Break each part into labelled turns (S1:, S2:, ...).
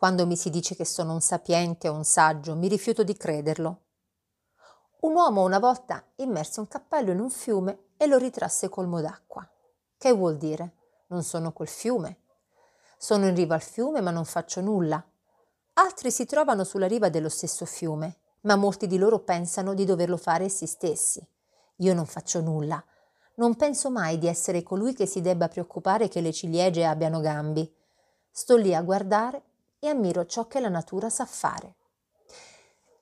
S1: Quando mi si dice che sono un sapiente o un saggio, mi rifiuto di crederlo. Un uomo una volta immerse un cappello in un fiume e lo ritrasse colmo d'acqua. Che vuol dire? Non sono quel fiume. Sono in riva al fiume ma non faccio nulla. Altri si trovano sulla riva dello stesso fiume, ma molti di loro pensano di doverlo fare essi stessi. Io non faccio nulla. Non penso mai di essere colui che si debba preoccupare che le ciliegie abbiano gambi. Sto lì a guardare e ammiro ciò che la natura sa fare.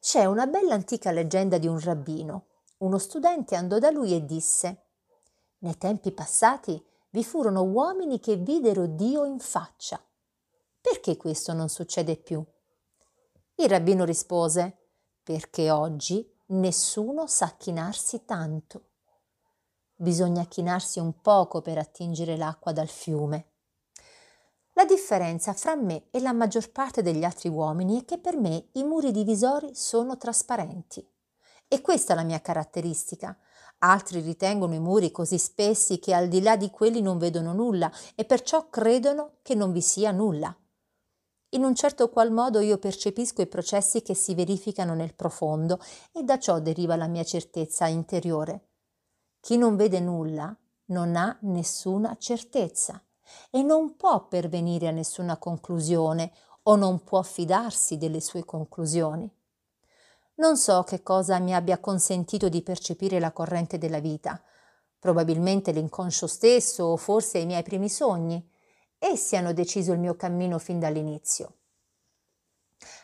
S1: C'è una bella antica leggenda di un rabbino. Uno studente andò da lui e disse Nei tempi passati vi furono uomini che videro Dio in faccia. Perché questo non succede più? Il rabbino rispose Perché oggi nessuno sa chinarsi tanto. Bisogna chinarsi un poco per attingere l'acqua dal fiume. La differenza fra me e la maggior parte degli altri uomini è che per me i muri divisori sono trasparenti. E questa è la mia caratteristica. Altri ritengono i muri così spessi che al di là di quelli non vedono nulla e perciò credono che non vi sia nulla. In un certo qual modo io percepisco i processi che si verificano nel profondo e da ciò deriva la mia certezza interiore. Chi non vede nulla non ha nessuna certezza e non può pervenire a nessuna conclusione o non può fidarsi delle sue conclusioni. Non so che cosa mi abbia consentito di percepire la corrente della vita, probabilmente l'inconscio stesso o forse i miei primi sogni. Essi hanno deciso il mio cammino fin dall'inizio.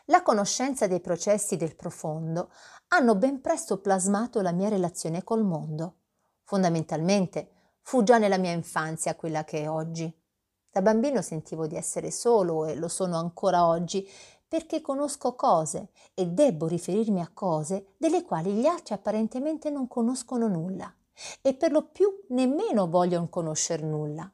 S1: La conoscenza dei processi del profondo hanno ben presto plasmato la mia relazione col mondo. Fondamentalmente fu già nella mia infanzia quella che è oggi. Da bambino sentivo di essere solo e lo sono ancora oggi perché conosco cose e debbo riferirmi a cose delle quali gli altri apparentemente non conoscono nulla e per lo più nemmeno vogliono conoscere nulla.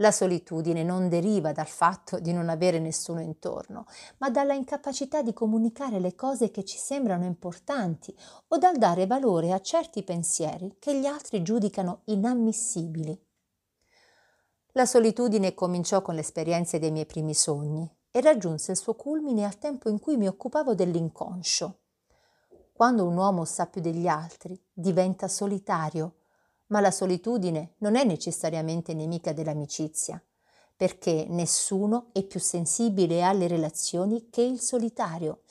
S1: La solitudine non deriva dal fatto di non avere nessuno intorno, ma dalla incapacità di comunicare le cose che ci sembrano importanti o dal dare valore a certi pensieri che gli altri giudicano inammissibili. La solitudine cominciò con l'esperienza dei miei primi sogni e raggiunse il suo culmine al tempo in cui mi occupavo dell'inconscio. Quando un uomo sa più degli altri, diventa solitario ma la solitudine non è necessariamente nemica dell'amicizia, perché nessuno è più sensibile alle relazioni che il solitario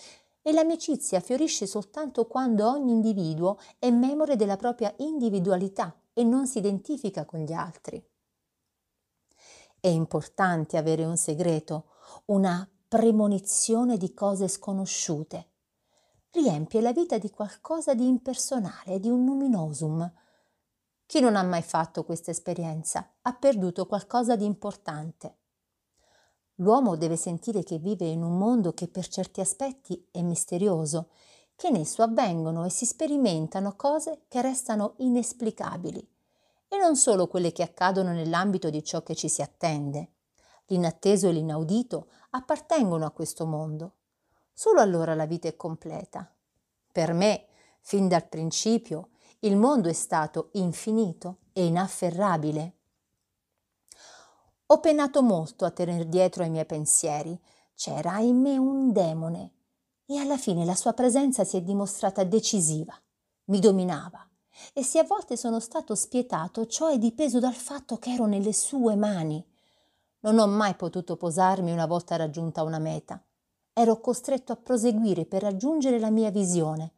S1: e l'amicizia fiorisce soltanto quando ogni individuo è memore della propria individualità e non si identifica con gli altri. È importante avere un segreto, una premonizione di cose sconosciute. Riempie la vita di qualcosa di impersonale, di un luminosum, chi non ha mai fatto questa esperienza ha perduto qualcosa di importante. L'uomo deve sentire che vive in un mondo che per certi aspetti è misterioso, che in esso avvengono e si sperimentano cose che restano inesplicabili, e non solo quelle che accadono nell'ambito di ciò che ci si attende. L'inatteso e l'inaudito appartengono a questo mondo. Solo allora la vita è completa. Per me, fin dal principio, il mondo è stato infinito e inafferrabile. Ho penato molto a tener dietro ai miei pensieri. C'era in me un demone e alla fine la sua presenza si è dimostrata decisiva. Mi dominava e se a volte sono stato spietato, ciò è dipeso dal fatto che ero nelle sue mani. Non ho mai potuto posarmi una volta raggiunta una meta. Ero costretto a proseguire per raggiungere la mia visione.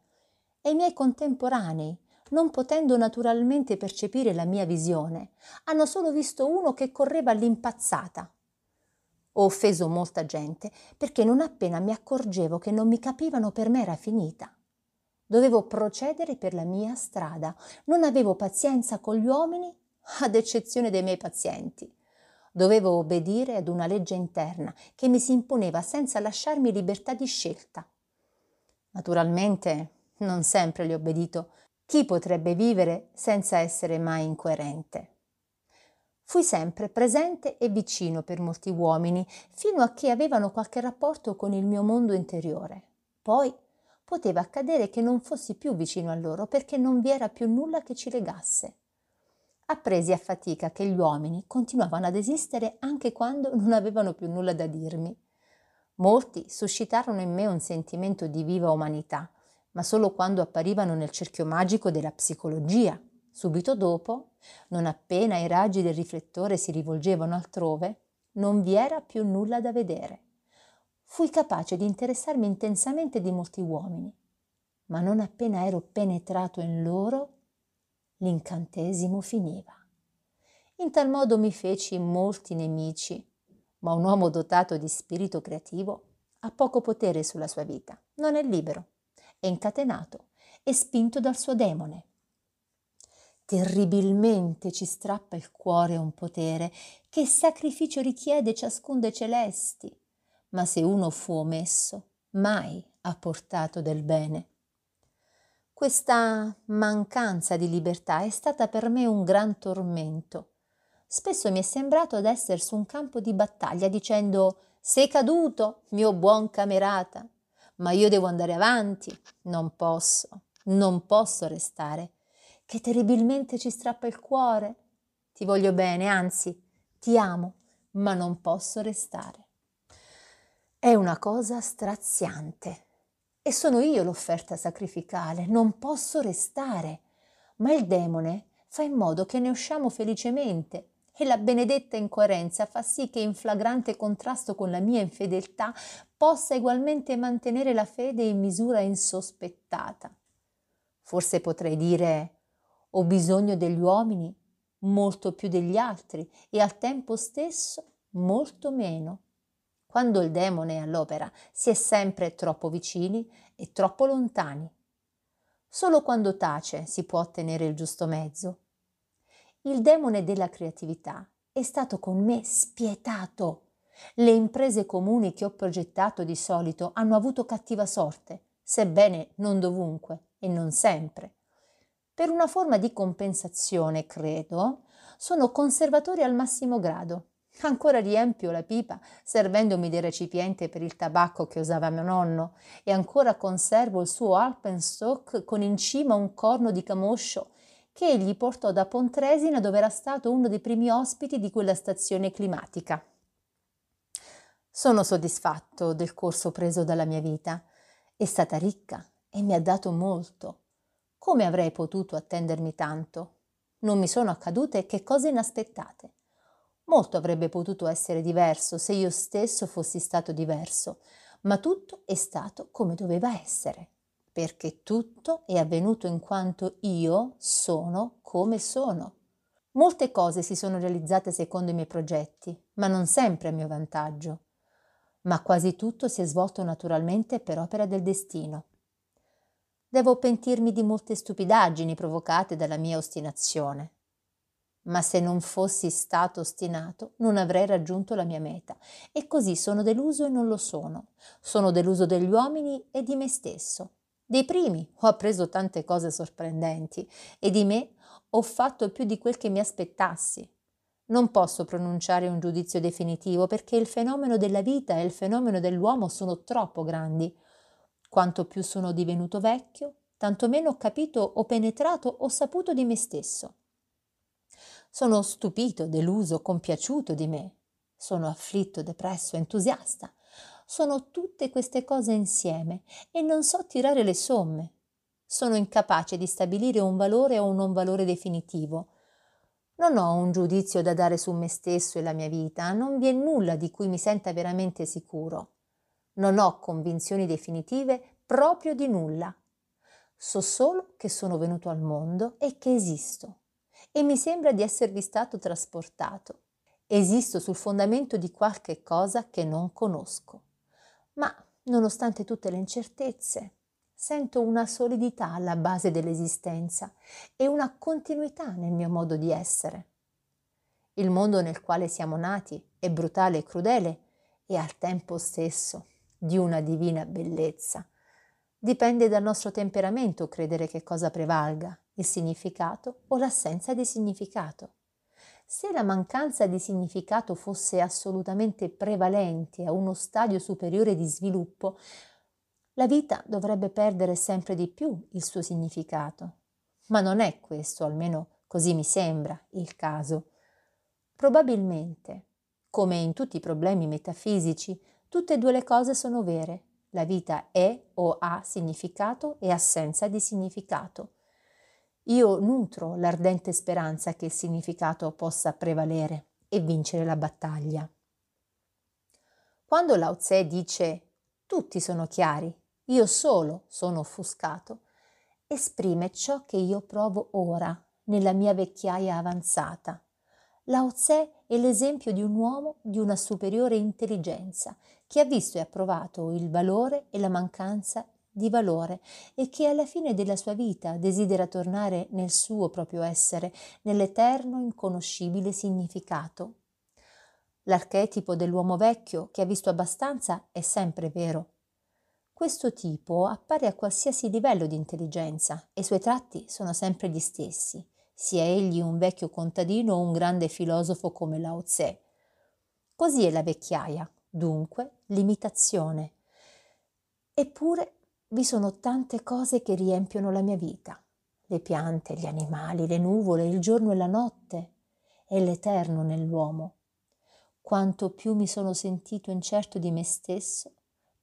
S1: E i miei contemporanei, non potendo naturalmente percepire la mia visione, hanno solo visto uno che correva all'impazzata. Ho offeso molta gente perché non appena mi accorgevo che non mi capivano per me era finita. Dovevo procedere per la mia strada, non avevo pazienza con gli uomini, ad eccezione dei miei pazienti. Dovevo obbedire ad una legge interna che mi si imponeva senza lasciarmi libertà di scelta. Naturalmente non sempre gli ho obbedito, chi potrebbe vivere senza essere mai incoerente? Fui sempre presente e vicino per molti uomini, fino a che avevano qualche rapporto con il mio mondo interiore. Poi poteva accadere che non fossi più vicino a loro perché non vi era più nulla che ci legasse. Appresi a fatica che gli uomini continuavano ad esistere anche quando non avevano più nulla da dirmi. Molti suscitarono in me un sentimento di viva umanità, ma solo quando apparivano nel cerchio magico della psicologia. Subito dopo, non appena i raggi del riflettore si rivolgevano altrove, non vi era più nulla da vedere. Fui capace di interessarmi intensamente di molti uomini, ma non appena ero penetrato in loro, l'incantesimo finiva. In tal modo mi feci molti nemici, ma un uomo dotato di spirito creativo ha poco potere sulla sua vita, non è libero, è incatenato è spinto dal suo demone. Terribilmente ci strappa il cuore un potere che sacrificio richiede ciascun dei celesti, ma se uno fu omesso, mai ha portato del bene. Questa mancanza di libertà è stata per me un gran tormento. Spesso mi è sembrato ad essere su un campo di battaglia dicendo sei caduto, mio buon camerata, ma io devo andare avanti, non posso, non posso restare, che terribilmente ci strappa il cuore. Ti voglio bene, anzi, ti amo, ma non posso restare. È una cosa straziante. E sono io l'offerta sacrificale, non posso restare. Ma il demone fa in modo che ne usciamo felicemente e la benedetta incoerenza fa sì che in flagrante contrasto con la mia infedeltà possa egualmente mantenere la fede in misura insospettata. Forse potrei dire ho bisogno degli uomini molto più degli altri e al tempo stesso molto meno. Quando il demone è all'opera si è sempre troppo vicini e troppo lontani. Solo quando tace si può ottenere il giusto mezzo. Il demone della creatività è stato con me spietato. Le imprese comuni che ho progettato di solito hanno avuto cattiva sorte, sebbene non dovunque e non sempre. Per una forma di compensazione, credo, sono conservatori al massimo grado Ancora riempio la pipa servendomi del recipiente per il tabacco che usava mio nonno e ancora conservo il suo alpenstock con in cima un corno di camoscio che egli portò da Pontresina dove era stato uno dei primi ospiti di quella stazione climatica. Sono soddisfatto del corso preso dalla mia vita. È stata ricca e mi ha dato molto. Come avrei potuto attendermi tanto? Non mi sono accadute che cose inaspettate. Molto avrebbe potuto essere diverso se io stesso fossi stato diverso, ma tutto è stato come doveva essere, perché tutto è avvenuto in quanto io sono come sono. Molte cose si sono realizzate secondo i miei progetti, ma non sempre a mio vantaggio. Ma quasi tutto si è svolto naturalmente per opera del destino. Devo pentirmi di molte stupidaggini provocate dalla mia ostinazione ma se non fossi stato ostinato non avrei raggiunto la mia meta e così sono deluso e non lo sono. Sono deluso degli uomini e di me stesso. Dei primi ho appreso tante cose sorprendenti e di me ho fatto più di quel che mi aspettassi. Non posso pronunciare un giudizio definitivo perché il fenomeno della vita e il fenomeno dell'uomo sono troppo grandi. Quanto più sono divenuto vecchio, tanto meno ho capito o penetrato o saputo di me stesso. Sono stupito, deluso, compiaciuto di me. Sono afflitto, depresso, entusiasta. Sono tutte queste cose insieme e non so tirare le somme. Sono incapace di stabilire un valore o un non valore definitivo. Non ho un giudizio da dare su me stesso e la mia vita, non vi è nulla di cui mi senta veramente sicuro. Non ho convinzioni definitive proprio di nulla. So solo che sono venuto al mondo e che esisto e mi sembra di esservi stato trasportato. Esisto sul fondamento di qualche cosa che non conosco. Ma, nonostante tutte le incertezze, sento una solidità alla base dell'esistenza e una continuità nel mio modo di essere. Il mondo nel quale siamo nati è brutale e crudele e al tempo stesso di una divina bellezza. Dipende dal nostro temperamento credere che cosa prevalga, il significato o l'assenza di significato. Se la mancanza di significato fosse assolutamente prevalente a uno stadio superiore di sviluppo, la vita dovrebbe perdere sempre di più il suo significato. Ma non è questo, almeno così mi sembra, il caso. Probabilmente, come in tutti i problemi metafisici, Tutte e due le cose sono vere. La vita è o ha significato e assenza di significato. Io nutro l'ardente speranza che il significato possa prevalere e vincere la battaglia. Quando Lao Tse dice tutti sono chiari, io solo sono offuscato, esprime ciò che io provo ora nella mia vecchiaia avanzata. Lao Tse è l'esempio di un uomo di una superiore intelligenza che ha visto e approvato il valore e la mancanza di valore e che alla fine della sua vita desidera tornare nel suo proprio essere, nell'eterno inconoscibile significato. L'archetipo dell'uomo vecchio che ha visto abbastanza è sempre vero. Questo tipo appare a qualsiasi livello di intelligenza e i suoi tratti sono sempre gli stessi, sia egli un vecchio contadino o un grande filosofo come Lao Tse. Così è la vecchiaia, dunque limitazione. Eppure vi sono tante cose che riempiono la mia vita. Le piante, gli animali, le nuvole, il giorno e la notte e l'eterno nell'uomo. Quanto più mi sono sentito incerto di me stesso,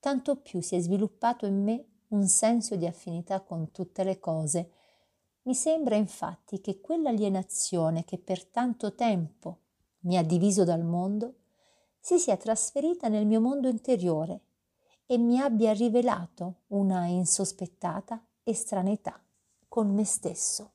S1: tanto più si è sviluppato in me un senso di affinità con tutte le cose. Mi sembra infatti che quell'alienazione che per tanto tempo mi ha diviso dal mondo si sia trasferita nel mio mondo interiore e mi abbia rivelato una insospettata estraneità con me stesso.